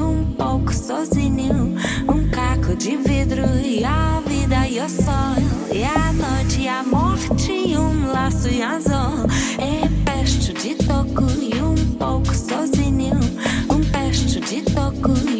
um pouco sozinho. Um caco de vidro e a vida e o sol E a noite e a morte e um laço e azul. E pesto de toco e um pouco sozinho. Um pesto de toco e